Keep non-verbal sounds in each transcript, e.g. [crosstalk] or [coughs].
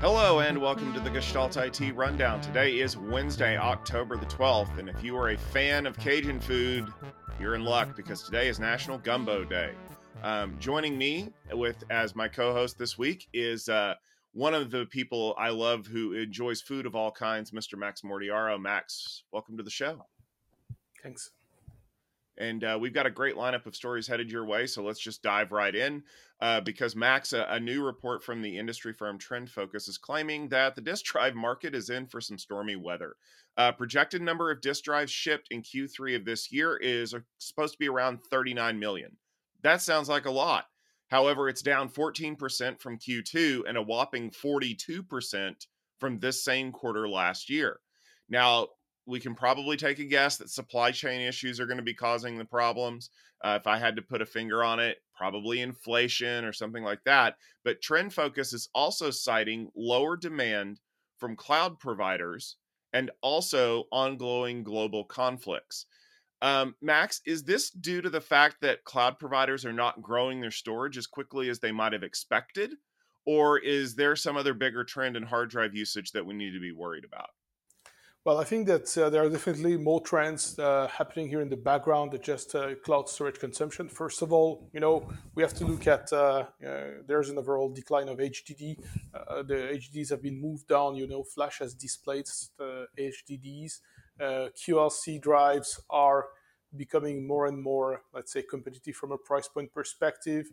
Hello and welcome to the Gestalt IT Rundown. Today is Wednesday, October the 12th, and if you are a fan of Cajun food, you're in luck because today is National Gumbo Day. Um, joining me with as my co-host this week is uh, one of the people I love who enjoys food of all kinds, Mr. Max Mortillaro. Max, welcome to the show. Thanks. And uh, we've got a great lineup of stories headed your way. So let's just dive right in. Uh, because Max, a, a, new report from the industry firm Trend Focus is claiming that the disk drive market is in for some stormy weather. Uh, projected number of disk drives shipped in Q3 of this year is uh, supposed to be around 39 million. That sounds like a lot. However, it's down 14% from Q2 and a whopping 42% from this same quarter last year. Now, we can probably take a guess that supply chain issues are going to be causing the problems. Uh, if I had to put a finger on it, probably inflation or something like that. But Trend Focus is also citing lower demand from cloud providers and also ongoing global conflicts. Um, Max, is this due to the fact that cloud providers are not growing their storage as quickly as they might have expected? Or is there some other bigger trend in hard drive usage that we need to be worried about? Well, I think that uh, there are definitely more trends uh, happening here in the background than just uh, cloud storage consumption. First of all, you know, we have to look at uh, uh, there's an overall decline of HDD. Uh, the HDDs have been moved down. You know, Flash has displaced HDDs. QLC drives are becoming more and more, let's say, competitive from a price point perspective.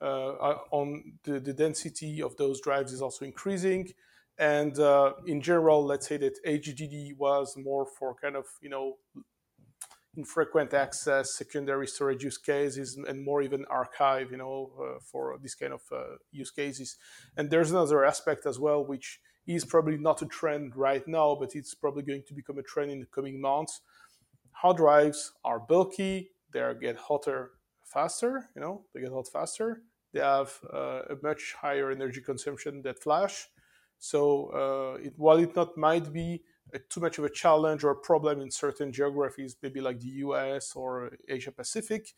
on the density of those drives is also increasing. And uh, in general, let's say that HDD was more for kind of, you know, infrequent access, secondary storage use cases, and more even archive, you know, uh, for this kind of uh, use cases. And there's another aspect as well, which is probably not a trend right now, but it's probably going to become a trend in the coming months. Hard drives are bulky, they get hotter faster, you know, they get hot faster. They have uh, a much higher energy consumption than flash so uh, it, while it not might be a, too much of a challenge or a problem in certain geographies, maybe like the US or Asia Pacific,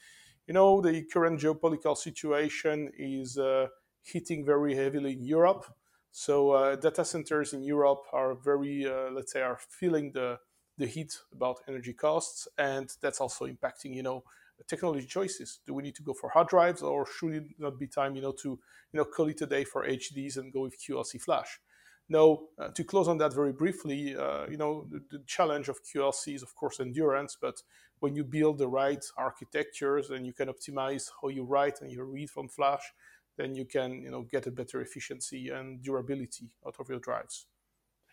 you know, the current geopolitical situation is uh, hitting very heavily in Europe. So uh, data centers in Europe are very, uh, let's say, are feeling the the heat about energy costs, and that's also impacting, you know, technology choices. Do we need to go for hard drives, or should it not be time, you know, to you know call it a day for HDs and go with QLC Flash? No, uh, to close on that very briefly, uh, you know, the, the, challenge of QLC is, of course, endurance. But when you build the right architectures and you can optimize how you write and you read from Flash, then you can, you know, get a better efficiency and durability out of your drives.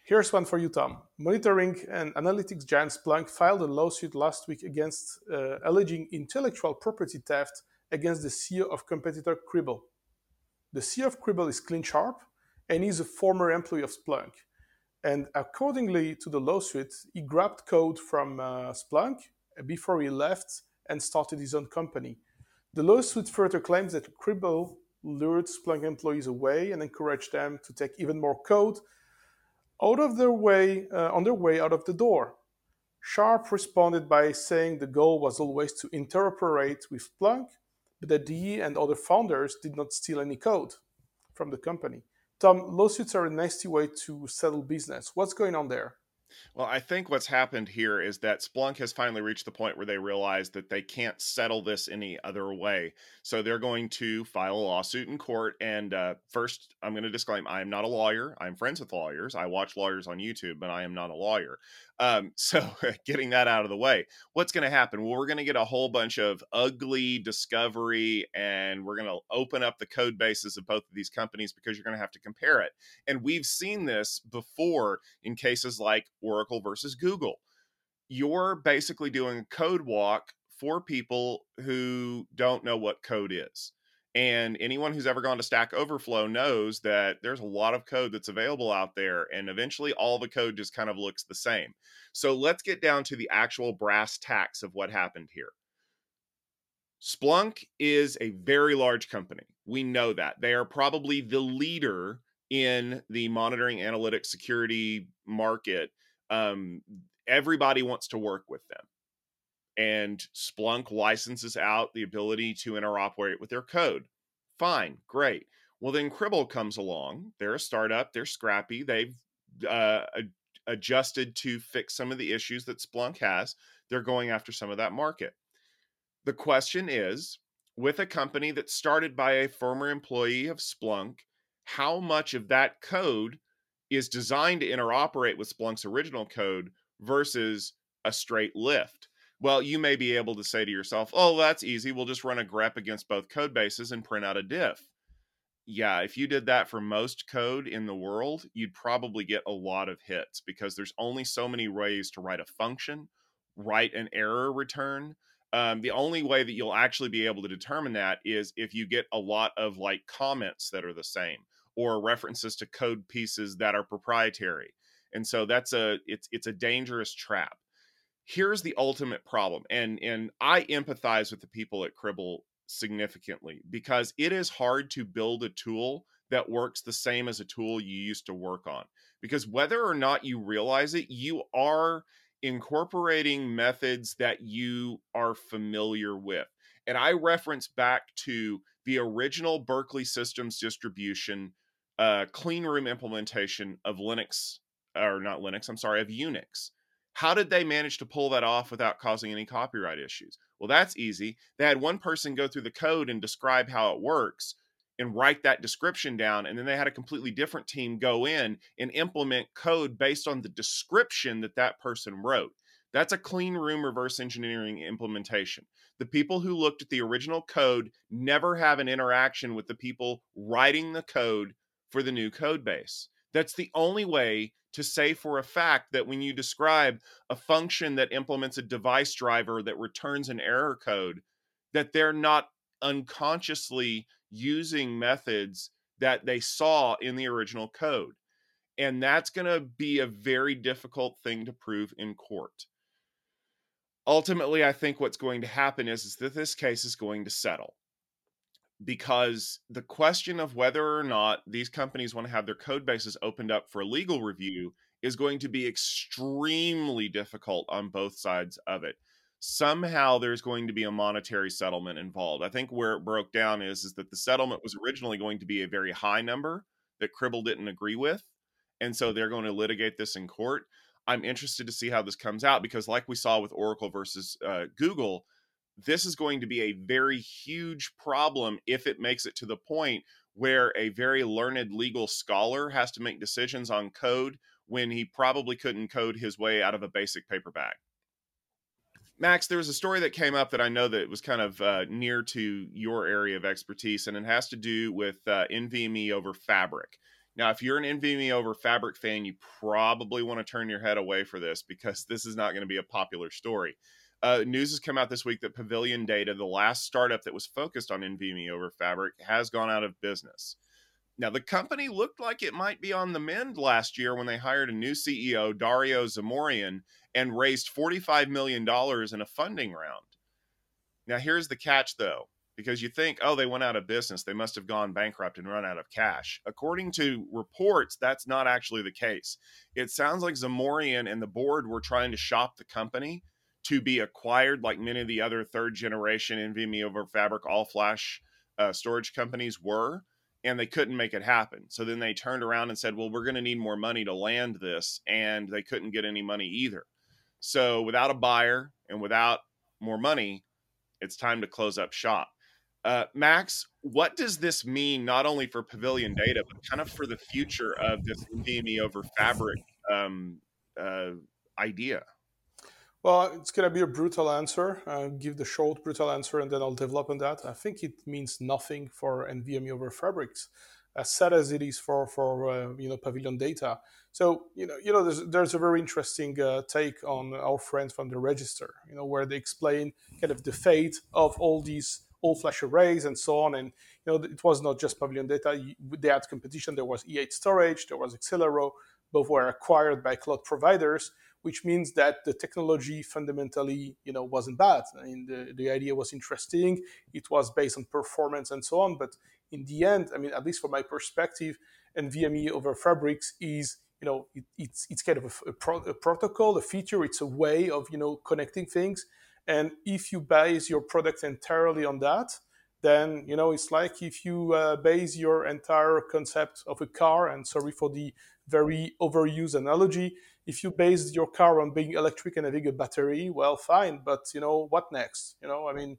Here's one for you, Tom. Monitoring and analytics giant Splunk filed a lawsuit last week against uh, alleging intellectual property theft against the CEO of competitor Cribl. The CEO of Cribl is Clint Sharp, and he's a former employee of Splunk. And accordingly to the lawsuit, he grabbed code from uh, Splunk before he left and started his own company. The lawsuit further claims that Cribl lured Splunk employees away and encouraged them to take even more code out of their way uh, on their way out of the door. Sharp responded by saying the goal was always to interoperate with Splunk, but that he and other founders did not steal any code from the company. Tom, lawsuits are a nasty way to settle business. What's going on there? Well, I think what's happened here is that Splunk has finally reached the point where they realize that they can't settle this any other way. So they're going to file a lawsuit in court. And uh, first, I'm going to disclaim I am not a lawyer. I'm friends with lawyers. I watch lawyers on YouTube, but I am not a lawyer. Um, [laughs] so getting that out of the way, what's going to happen? Well, we're going to get a whole bunch of ugly discovery, and we're going to open up the code bases of both of these companies because you're going to have to compare it. And we've seen this before in cases like Oracle versus Google. You're basically doing a code walk for people who don't know what code is. And anyone who's ever gone to Stack Overflow knows that there's a lot of code that's available out there, and eventually all the code just kind of looks the same. So let's get down to the actual brass tacks of what happened here. Splunk is a very large company. We know that. They are probably the leader in the monitoring analytics security market. Um, everybody wants to work with them and Splunk licenses out the ability to interoperate with their code. Fine, great. Well, then Cribl comes along. They're a startup. They're scrappy. They've uh, adjusted to fix some of the issues that Splunk has. They're going after some of that market. The question is with a company that started by a former employee of Splunk, how much of that code is designed to interoperate with Splunk's original code versus a straight lift? Well, you may be able to say to yourself, oh, that's easy. We'll just run a grep against both code bases and print out a diff yeah, if you did that for most code in the world, you'd probably get a lot of hits because there's only so many ways to write a function, write an error return. Um, the only way that you'll actually be able to determine that is if you get a lot of like comments that are the same or references to code pieces that are proprietary. And so that's a it's it's a dangerous trap. Here's the ultimate problem. And and I empathize with the people at Cribl significantly because it is hard to build a tool that works the same as a tool you used to work on. Because whether or not you realize it, you are incorporating methods that you are familiar with. And I reference back to the original Berkeley Systems distribution uh, clean room implementation of Linux, or not Linux, I'm sorry, of Unix. How did they manage to pull that off without causing any copyright issues? Well, that's easy. They had one person go through the code and describe how it works and write that description down. And then they had a completely different team go in and implement code based on the description that that person wrote. That's a clean room reverse engineering implementation. The people who looked at the original code never have an interaction with the people writing the code for the new code base. That's the only way to say for a fact that when you describe a function that implements a device driver that returns an error code, that they're not unconsciously using methods that they saw in the original code. And that's going to be a very difficult thing to prove in court. Ultimately, I think what's going to happen is, is that this case is going to settle because the question of whether or not these companies want to have their code bases opened up for legal review is going to be extremely difficult on both sides of it. Somehow there's going to be a monetary settlement involved. I think where it broke down is, is that the settlement was originally going to be a very high number that Cribl didn't agree with. And so they're going to litigate this in court. I'm interested to see how this comes out because, like we saw with Oracle versus uh, Google, this is going to be a very huge problem if it makes it to the point where a very learned legal scholar has to make decisions on code when he probably couldn't code his way out of a basic paper bag. Max, there was a story that came up that I know that was kind of uh, near to your area of expertise, and it has to do with uh, NVMe over Fabric. Now, if you're an NVMe over Fabric fan, you probably want to turn your head away for this because this is not going to be a popular story. Uh, news has come out this week that Pavilion Data, the last startup that was focused on NVMe over Fabric, has gone out of business. Now, the company looked like it might be on the mend last year when they hired a new CEO, Dario Zamarian, and raised $45 million in a funding round. Now, here's the catch, though, because you think, oh, they went out of business. They must have gone bankrupt and run out of cash. According to reports, that's not actually the case. It sounds like Zamarian and the board were trying to shop the company to be acquired like many of the other third generation NVMe over Fabric all flash uh, storage companies were, and they couldn't make it happen. So then they turned around and said, well, we're going to need more money to land this, and they couldn't get any money either. So without a buyer and without more money, it's time to close up shop. Uh, Max, what does this mean not only for Pavilion Data, but kind of for the future of this NVMe over Fabric um, uh, idea? Well, it's going to be a brutal answer. I'll uh, give the short, brutal answer, and then I'll develop on that. I think it means nothing for NVMe over Fabrics, as sad as it is for for uh, you know Pavilion Data. So you know you know there's there's a very interesting uh, take on our friends from the Register, you know, where they explain kind of the fate of all these all flash arrays and so on. And you know it was not just Pavilion Data; they had competition. There was E8 Storage, there was Excelero. Both were acquired by cloud providers which means that the technology fundamentally, you know, wasn't bad. I mean, the, the idea was interesting. It was based on performance and so on. But in the end, I mean, at least from my perspective, NVMe over Fabrics is, you know, it, it's it's kind of a, a, pro, a protocol, a feature. It's a way of, you know, connecting things. And if you base your product entirely on that, then you know it's like if you uh, base your entire concept of a car and sorry for the very overused analogy. If you base your car on being electric and having a battery well fine but you know what next? You know i mean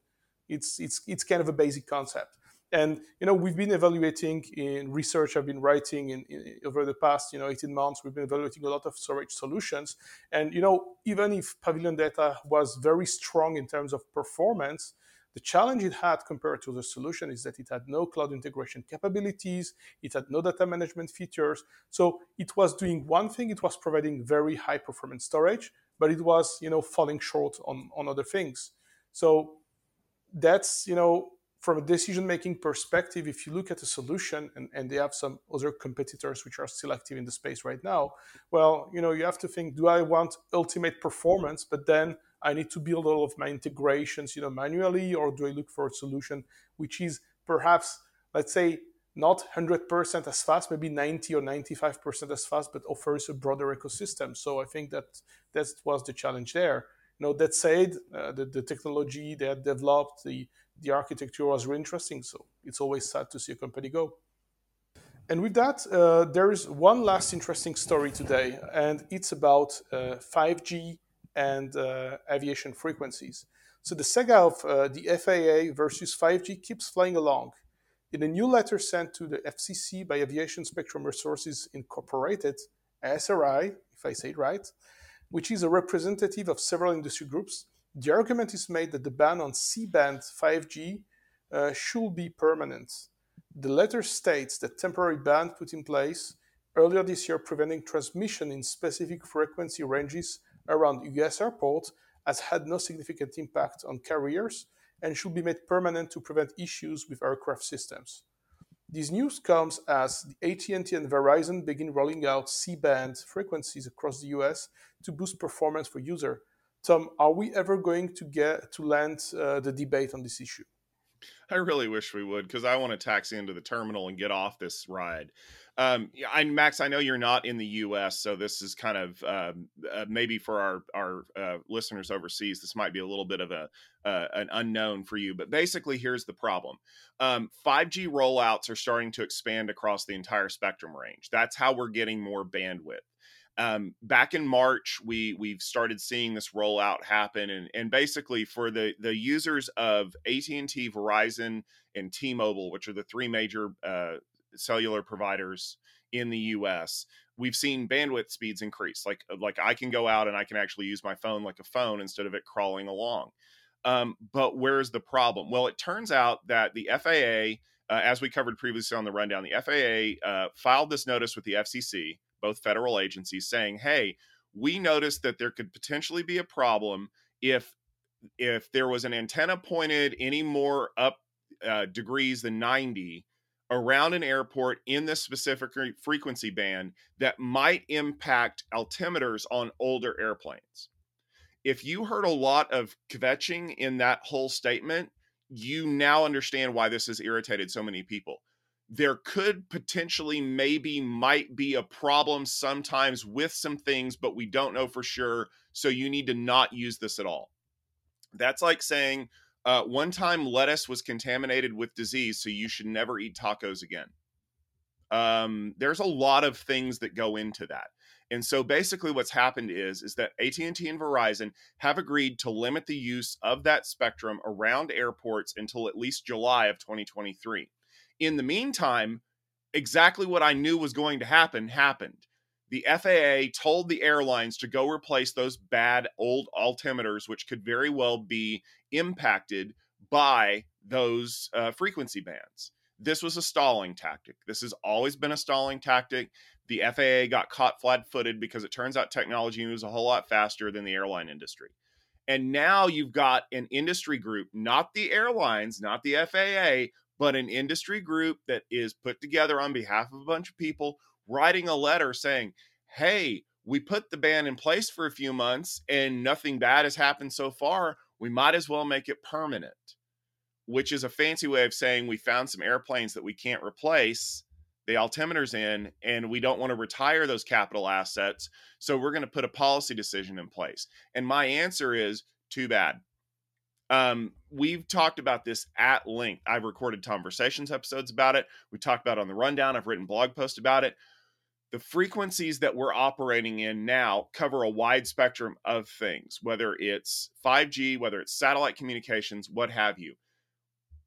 it's it's it's kind of a basic concept. And you know we've been evaluating in research i've been writing in, in, over the past you know 18 months we've been evaluating a lot of storage solutions. And you know even if pavilion data was very strong in terms of performance the challenge it had compared to the solution is that it had no cloud integration capabilities, it had no data management features. So it was doing one thing, it was providing very high performance storage, but it was, you know, falling short on, on other things. So that's, you know, from a decision making perspective, if you look at a solution and, and they have some other competitors which are still active in the space right now, well, you know, you have to think, do I want ultimate performance, but then I need to build all of my integrations, you know, manually, or do I look for a solution which is perhaps, let's say, not 100% as fast, maybe 90 or 95% as fast, but offers a broader ecosystem. So I think that that was the challenge there. You know, that said, uh, the, the technology they had developed, the the architecture was really interesting. So it's always sad to see a company go. And with that, uh, there is one last interesting story today, and it's about uh, 5G and uh, aviation frequencies. So the saga of uh, the FAA versus 5G keeps flying along. In a new letter sent to the FCC by Aviation Spectrum Resources Incorporated, ASRI, if I say it right, which is a representative of several industry groups, the argument is made that the ban on C-band 5G uh, should be permanent. The letter states that temporary ban put in place earlier this year preventing transmission in specific frequency ranges around US airports has had no significant impact on carriers and should be made permanent to prevent issues with aircraft systems. This news comes as the AT&T and Verizon begin rolling out C-band frequencies across the US to boost performance for users. Tom, are we ever going to get to land uh, the debate on this issue? I really wish we would because I want to taxi into the terminal and get off this ride. Um, Max, I know you're not in the U.S., so this is kind of um, uh, maybe for our our uh, listeners overseas, this might be a little bit of a uh, an unknown for you. But basically, here's the problem: um, 5G rollouts are starting to expand across the entire spectrum range. That's how we're getting more bandwidth. Um, back in March, we we've started seeing this rollout happen, and and basically for the the users of AT and T, Verizon, and T-Mobile, which are the three major uh, cellular providers in the US, we've seen bandwidth speeds increase. Like uh, like I can go out and I can actually use my phone like a phone instead of it crawling along. Um, but where's the problem? Well, it turns out that the FAA, uh, as we covered previously on the rundown, the FAA uh, filed this notice with the FCC, both federal agencies, saying, "Hey, we noticed that there could potentially be a problem if if there was an antenna pointed any more up uh, degrees than 90 around an airport in this specific frequency band that might impact altimeters on older airplanes. If you heard a lot of kvetching in that whole statement, you now understand why this has irritated so many people. There could potentially, maybe, might be a problem sometimes with some things, but we don't know for sure. So you need to not use this at all. That's like saying, uh, one time, lettuce was contaminated with disease, so you should never eat tacos again. Um, there's a lot of things that go into that. And so basically what's happened is is that AT&T and Verizon have agreed to limit the use of that spectrum around airports until at least July of 2023. In the meantime, exactly what I knew was going to happen happened the FAA told the airlines to go replace those bad old altimeters, which could very well be impacted by those uh, frequency bands. This was a stalling tactic. This has always been a stalling tactic. The FAA got caught flat footed because it turns out technology moves a whole lot faster than the airline industry. And now you've got an industry group, not the airlines, not the FAA, but an industry group that is put together on behalf of a bunch of people writing a letter saying, hey, we put the ban in place for a few months and nothing bad has happened so far. We might as well make it permanent, which is a fancy way of saying we found some airplanes that we can't replace the altimeters in and we don't want to retire those capital assets. So we're going to put a policy decision in place. And my answer is too bad. Um, we've talked about this at length. I've recorded conversations episodes about it. We talked about it on the rundown. I've written blog posts about it. The frequencies that we're operating in now cover a wide spectrum of things, whether it's 5G, whether it's satellite communications, what have you.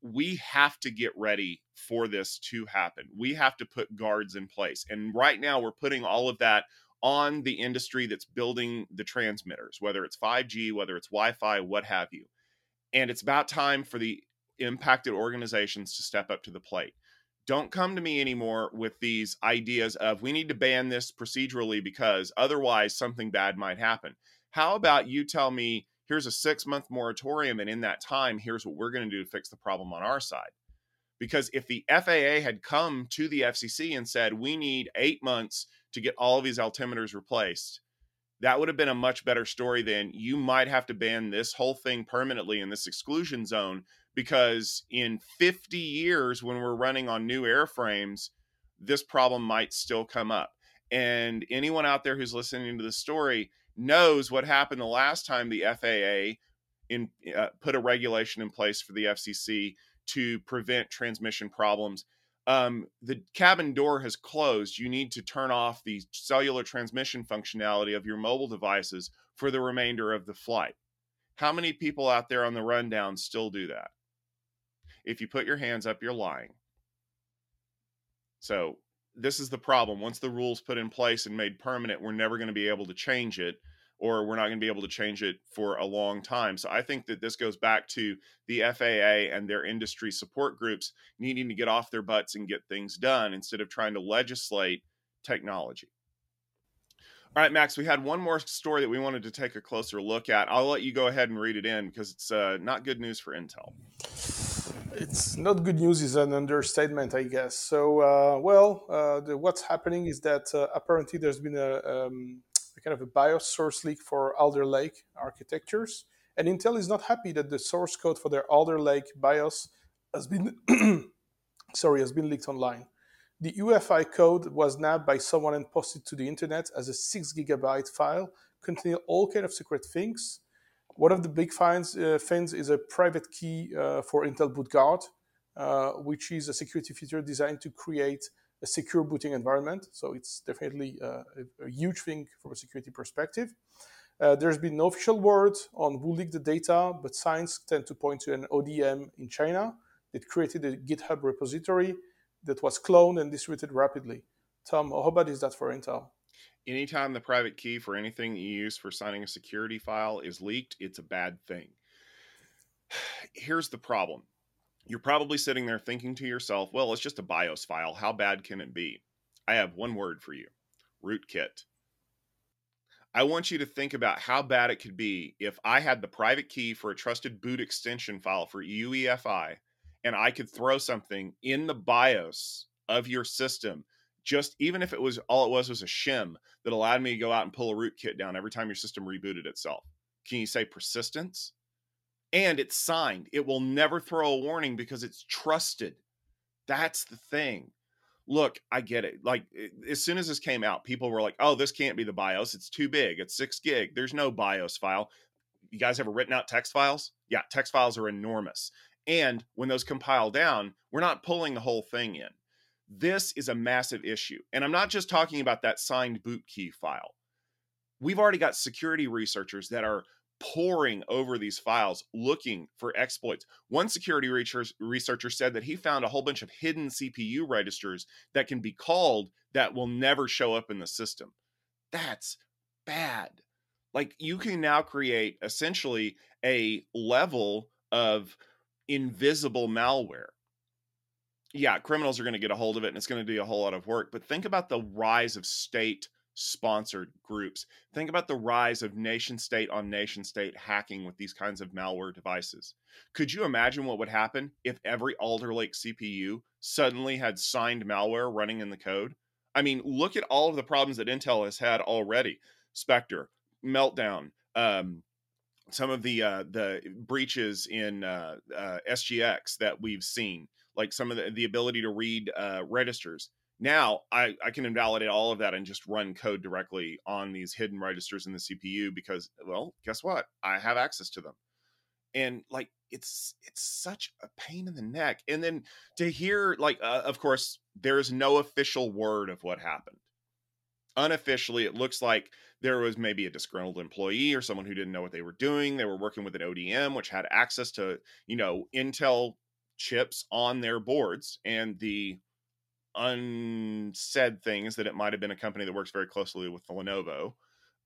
We have to get ready for this to happen. We have to put guards in place. And right now, we're putting all of that on the industry that's building the transmitters, whether it's 5G, whether it's Wi Fi, what have you. And it's about time for the impacted organizations to step up to the plate. Don't come to me anymore with these ideas of we need to ban this procedurally because otherwise something bad might happen. How about you tell me here's a six month moratorium, and in that time, here's what we're going to do to fix the problem on our side? Because if the FAA had come to the FCC and said, we need eight months to get all of these altimeters replaced, that would have been a much better story than you might have to ban this whole thing permanently in this exclusion zone because in 50 years when we're running on new airframes this problem might still come up and anyone out there who's listening to the story knows what happened the last time the FAA in uh, put a regulation in place for the FCC to prevent transmission problems um, the cabin door has closed, you need to turn off the cellular transmission functionality of your mobile devices for the remainder of the flight. How many people out there on the rundown still do that? If you put your hands up, you're lying. So, this is the problem. Once the rules put in place and made permanent, we're never going to be able to change it or we're not going to be able to change it for a long time. So I think that this goes back to the FAA and their industry support groups needing to get off their butts and get things done instead of trying to legislate technology. All right, Max, we had one more story that we wanted to take a closer look at. I'll let you go ahead and read it in because it's uh, not good news for Intel. It's not good news is an understatement, I guess. So, uh, well, uh, the, what's happening is that uh, apparently there's been a um, kind of a BIOS source leak for Alder Lake architectures. And Intel is not happy that the source code for their Alder Lake BIOS has been [coughs] sorry has been leaked online. The UEFI code was nabbed by someone and posted to the internet as a six gigabyte file containing all kind of secret things. One of the big finds, uh, things is a private key uh, for Intel BootGuard, uh, which is a security feature designed to create a secure booting environment. So it's definitely uh, a, a, huge thing from a security perspective. Uh, there's been no official word on who leaked the data, but signs tend to point to an ODM in China that created a GitHub repository that was cloned and distributed rapidly. Tom, how bad is that for Intel? Anytime the private key for anything you use for signing a security file is leaked, it's a bad thing. [sighs] Here's the problem you're probably sitting there thinking to yourself, well, it's just a BIOS file. How bad can it be? I have one word for you rootkit. I want you to think about how bad it could be if I had the private key for a trusted boot extension file for UEFI and I could throw something in the BIOS of your system, just even if it was all it was was a shim that allowed me to go out and pull a rootkit down every time your system rebooted itself. Can you say persistence? and it's signed. It will never throw a warning because it's trusted. That's the thing. Look, I get it. Like eh, as soon as this came out, people were like, "Oh, this can't be the BIOS. It's too big. It's 6 gig. There's no BIOS file." You guys ever written out text files? Yeah, text files are enormous. And when those compile down, we're not pulling the whole thing in. This is a massive issue. And I'm not just talking about that signed boot key file. We've already got security researchers that are poring over these files looking for exploits. One security researcher said that he found a whole bunch of hidden CPU registers that can be called that will never show up in the system. That's bad. Like you can now create essentially a level of invisible malware. Yeah, criminals are going to get a hold of it and it's going to do a whole lot of work. But think about the rise of state sponsored groups. Think about the rise of nation state on nation state hacking with these kinds of malware devices. Could you imagine what would happen if every Alder Lake CPU suddenly had signed malware running in the code? I mean, look at all of the problems that Intel has had already. Spectre, Meltdown, um, some of the uh, the breaches in uh, uh, SGX that we've seen, like some of the, the ability to read uh, registers now I, I can invalidate all of that and just run code directly on these hidden registers in the CPU because, well, guess what? I have access to them. and like it's it's such a pain in the neck and then to hear like uh, of course there's no official word of what happened unofficially it looks like there was maybe a disgruntled employee or someone who didn't know what they were doing they were working with an odm which had access to you know intel chips on their boards and the unsaid things that it might have been a company that works very closely with lenovo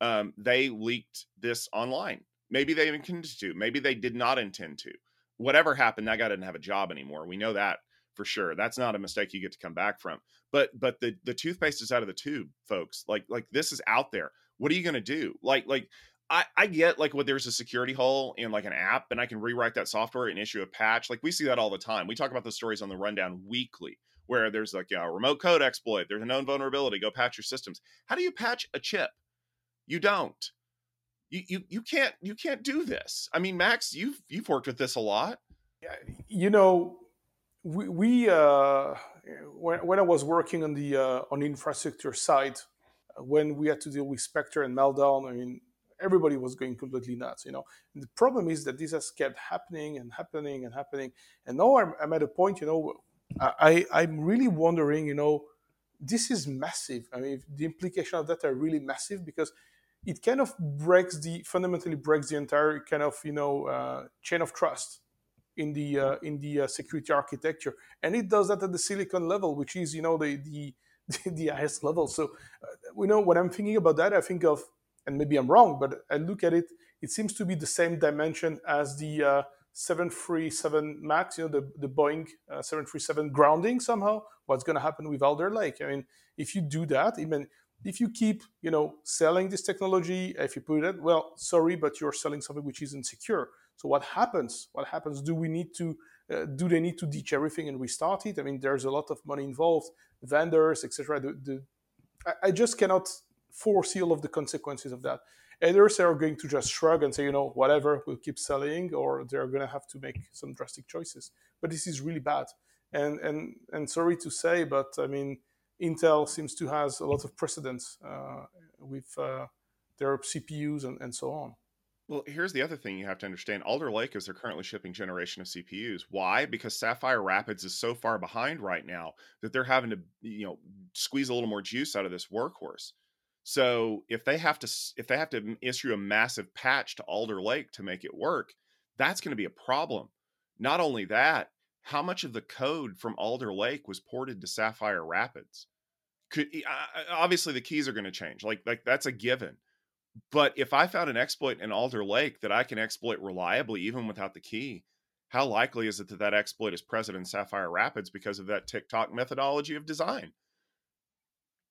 um, they leaked this online. Maybe they intended to maybe they did not intend to. Whatever happened that guy didn't have a job anymore. We know that for sure. That's not a mistake you get to come back from. But but the the toothpaste is out of the tube folks. Like like this is out there. What are you going to do? Like like I, I get like what there's a security hole in like an app and I can rewrite that software and issue a patch. Like we see that all the time. We talk about those stories on the rundown weekly where there's like you know, a remote code exploit, there's a known vulnerability, go patch your systems. How do you patch a chip? You don't. You you you can't you can't do this. I mean, Max, you've you've worked with this a lot. You know, we, we uh, when, when I was working on the uh, on the infrastructure side, when we had to deal with Spectre and Meltdown, I mean, everybody was going completely nuts, you know. And the problem is that this has kept happening and happening and happening, and now I'm, I'm at a point, you know, I I'm really wondering, you know, this is massive. I mean, the implication of that are really massive because it kind of breaks the fundamentally breaks the entire kind of you know uh, chain of trust in the uh, in the uh, security architecture, and it does that at the silicon level, which is you know the the [laughs] the highest level. So, uh, you know, when I'm thinking about that, I think of and maybe I'm wrong, but I look at it, it seems to be the same dimension as the uh, 737 MAX, you know, the, the Boeing uh, 737 grounding somehow. What's going to happen with Alder Lake? I mean, if you do that, even if you keep, you know, selling this technology, if you put it, well, sorry, but you're selling something which isn't secure. So what happens? What happens? Do we need to? Uh, do they need to ditch everything and restart it? I mean, there's a lot of money involved, vendors, etc. I just cannot foresee all of the consequences of that. They are going to just shrug and say, you know, whatever, we'll keep selling, or they're going to have to make some drastic choices. But this is really bad. And and and sorry to say, but I mean, Intel seems to has a lot of precedence uh, with uh, their CPUs and, and so on. Well, here's the other thing you have to understand. Alder Lake is they're currently shipping generation of CPUs. Why? Because Sapphire Rapids is so far behind right now that they're having to, you know, squeeze a little more juice out of this workhorse. So if they have to if they have to issue a massive patch to Alder Lake to make it work, that's going to be a problem. Not only that, how much of the code from Alder Lake was ported to Sapphire Rapids? Could obviously the keys are going to change. Like like that's a given. But if I found an exploit in Alder Lake that I can exploit reliably even without the key, how likely is it that that exploit is present in Sapphire Rapids because of that tick-tock methodology of design?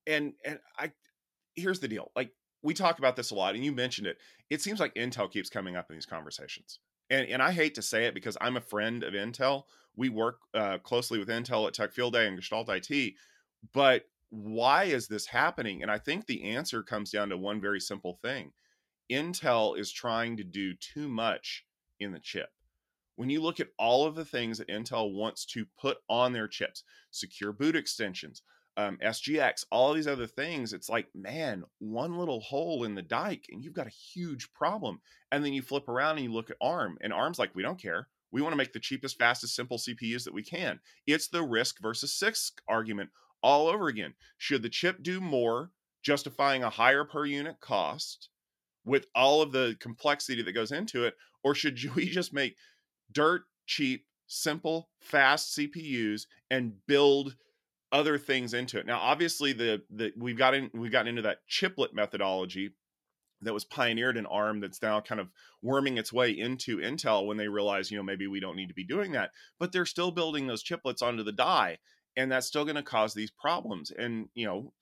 And and I here's the deal. Like we talk about this a lot, and you mentioned it. It seems like Intel keeps coming up in these conversations, and and I hate to say it because I'm a friend of Intel. We work uh, closely with Intel at Tech Field Day and Gestalt IT, but why is this happening? And I think the answer comes down to one very simple thing: Intel is trying to do too much in the chip. When you look at all of the things that Intel wants to put on their chips, secure boot extensions, um, SGX, all these other things, it's like, man, one little hole in the dike and you've got a huge problem. And then you flip around and you look at ARM, and ARM's like, we don't care. We want to make the cheapest, fastest, simple CPUs that we can. It's the RISC versus CISC argument all over again. Should the chip do more, justifying a higher per unit cost with all of the complexity that goes into it? Or should [laughs] we just make dirt cheap, simple, fast CPUs and build other things into it. Now, obviously, the the we've got in we've gotten into that chiplet methodology that was pioneered in ARM that's now kind of worming its way into Intel when they realize, you know, maybe we don't need to be doing that. But they're still building those chiplets onto the die, and that's still going to cause these problems. And you know,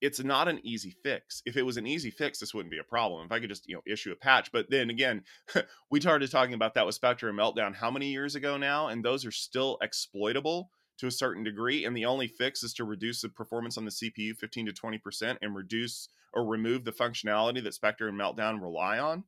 it's not an easy fix. If it was an easy fix, this wouldn't be a problem. If I could just, you know, issue a patch. But then again, [laughs] we started talking about that with Spectre and Meltdown how many years ago now? And those are still exploitable to a certain degree and the only fix is to reduce the performance on the cpu 15 to 20% and reduce or remove the functionality that spectre and meltdown rely on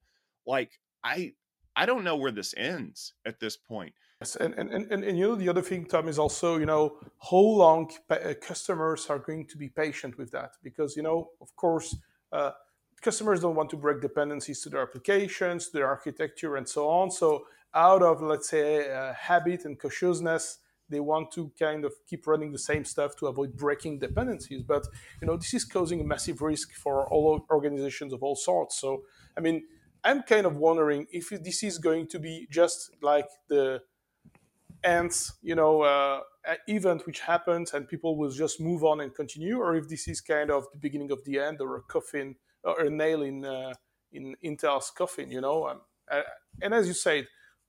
like i i don't know where this ends at this point yes and and, and, and you know the other thing tom is also you know how long uh, customers are going to be patient with that because you know of course uh, customers don't want to break dependencies to their applications, their architecture, and so on. So out of let's say uh, habit and cautiousness they want to kind of keep running the same stuff to avoid breaking dependencies. But you know this is causing a massive risk for all organizations of all sorts. So i mean i'm kind of wondering if this is going to be just like the ends you know uh, event which happens and people will just move on and continue or if this is kind of the beginning of the end or a coffin or a nail in uh, in intel's coffin you know? Um, uh, and as you said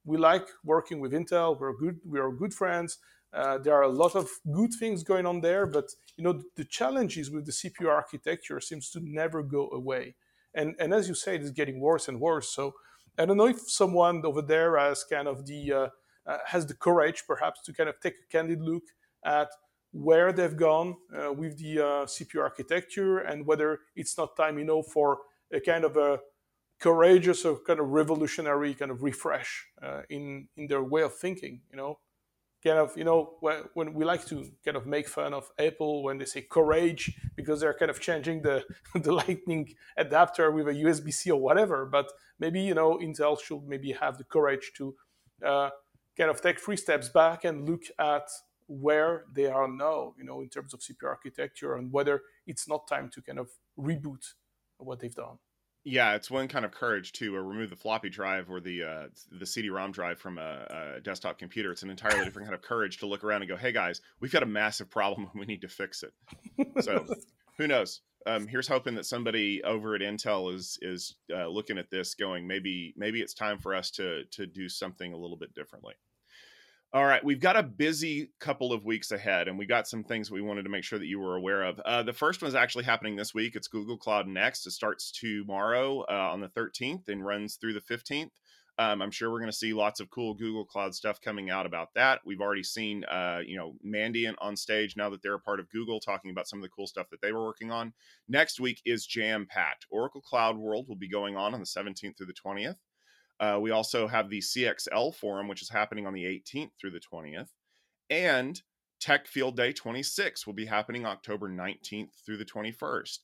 we like working with Intel. We're good. We are good friends. Uh, there are a lot of good things going on there, but you know the challenges with the CPU architecture seems to never go away. And and as you say, it's getting worse and worse. So I don't know if someone over there has kind of the uh, uh, has the courage, perhaps, to kind of take a candid look at where they've gone uh, with the uh, CPU architecture and whether it's not time, you know, for a kind of a courageous or kind of revolutionary kind of refresh uh, in in their way of thinking you know? Kind of you know when, when, we like to kind of make fun of apple when they say courage because they're kind of changing the [laughs] the lightning adapter with a usb-c or whatever but maybe you know intel should maybe have the courage to uh, kind of take three steps back and look at where they are now you know in terms of cpu architecture and whether it's not time to kind of reboot what they've done yeah, it's one kind of courage to uh, remove the floppy drive or the uh, the CD-ROM drive from a, a, desktop computer. It's an entirely different kind of courage to look around and go, "Hey guys, we've got a massive problem and we need to fix it." So, who knows? Um, here's hoping that somebody over at Intel is is uh, looking at this, going, maybe maybe it's time for us to to do something a little bit differently. All right, we've got a busy couple of weeks ahead, and we got some things we wanted to make sure that you were aware of. Uh, the first one is actually happening this week. It's Google Cloud Next. It starts tomorrow uh, on the 13th and runs through the 15th. Um, I'm sure we're going to see lots of cool Google Cloud stuff coming out about that. We've already seen, uh, you know, Mandiant on stage now that they're a part of Google, talking about some of the cool stuff that they were working on. Next week is jam packed. Oracle Cloud World will be going on on the 17th through the 20th. Uh, we also have the CXL forum, which is happening on the 18th through the 20th. And Tech Field Day 26 will be happening October 19th through the 21st.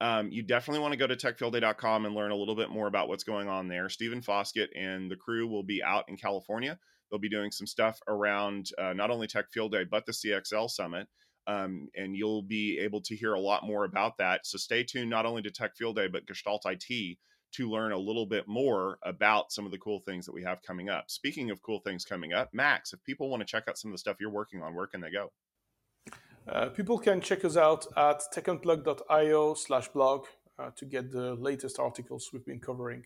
Um, you definitely want to go to techfieldday.com and learn a little bit more about what's going on there. Stephen Foskett and the crew will be out in California. They'll be doing some stuff around uh, not only Tech Field Day, but the CXL Summit. Um, and you'll be able to hear a lot more about that. So stay tuned not only to Tech Field Day, but Gestalt IT to learn a little bit more about some of the cool things that we have coming up. Speaking of cool things coming up, Max, if people want to check out some of the stuff you're working on, where can they go? Uh, people can check us out at techunplug.io slash blog uh, to get the latest articles we've been covering.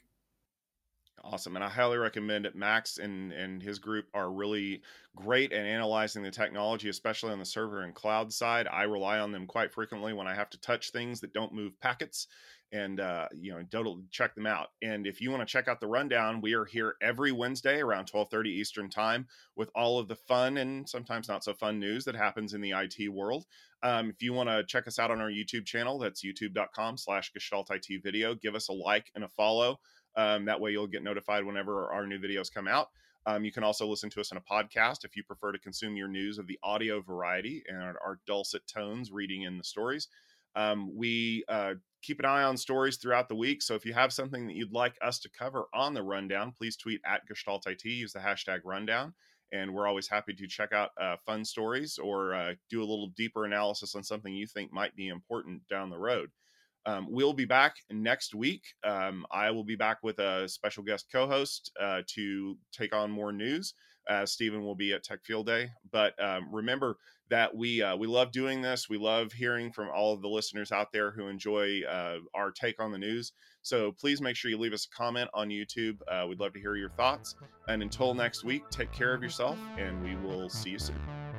Awesome. And I highly recommend it. Max and, and his group are really great at analyzing the technology, especially on the server and cloud side. I rely on them quite frequently when I have to touch things that don't move packets and uh, you know total check them out and if you want to check out the rundown we are here every wednesday around 12.30 eastern time with all of the fun and sometimes not so fun news that happens in the it world um, if you want to check us out on our youtube channel that's youtube.com slash gestalt it video give us a like and a follow um, that way you'll get notified whenever our new videos come out um, you can also listen to us in a podcast if you prefer to consume your news of the audio variety and our, our dulcet tones reading in the stories um, we uh, keep an eye on stories throughout the week. So if you have something that you'd like us to cover on the rundown, please tweet at Gestalt IT, use the hashtag rundown. And we're always happy to check out uh, fun stories or uh, do a little deeper analysis on something you think might be important down the road. Um, we'll be back next week. Um, I will be back with a special guest co host uh, to take on more news. Stephen will be at Tech Field Day. But um, remember, that we uh, we love doing this. We love hearing from all of the listeners out there who enjoy uh, our take on the news. So please make sure you leave us a comment on YouTube. Uh, we'd love to hear your thoughts. And until next week, take care of yourself, and we will see you soon.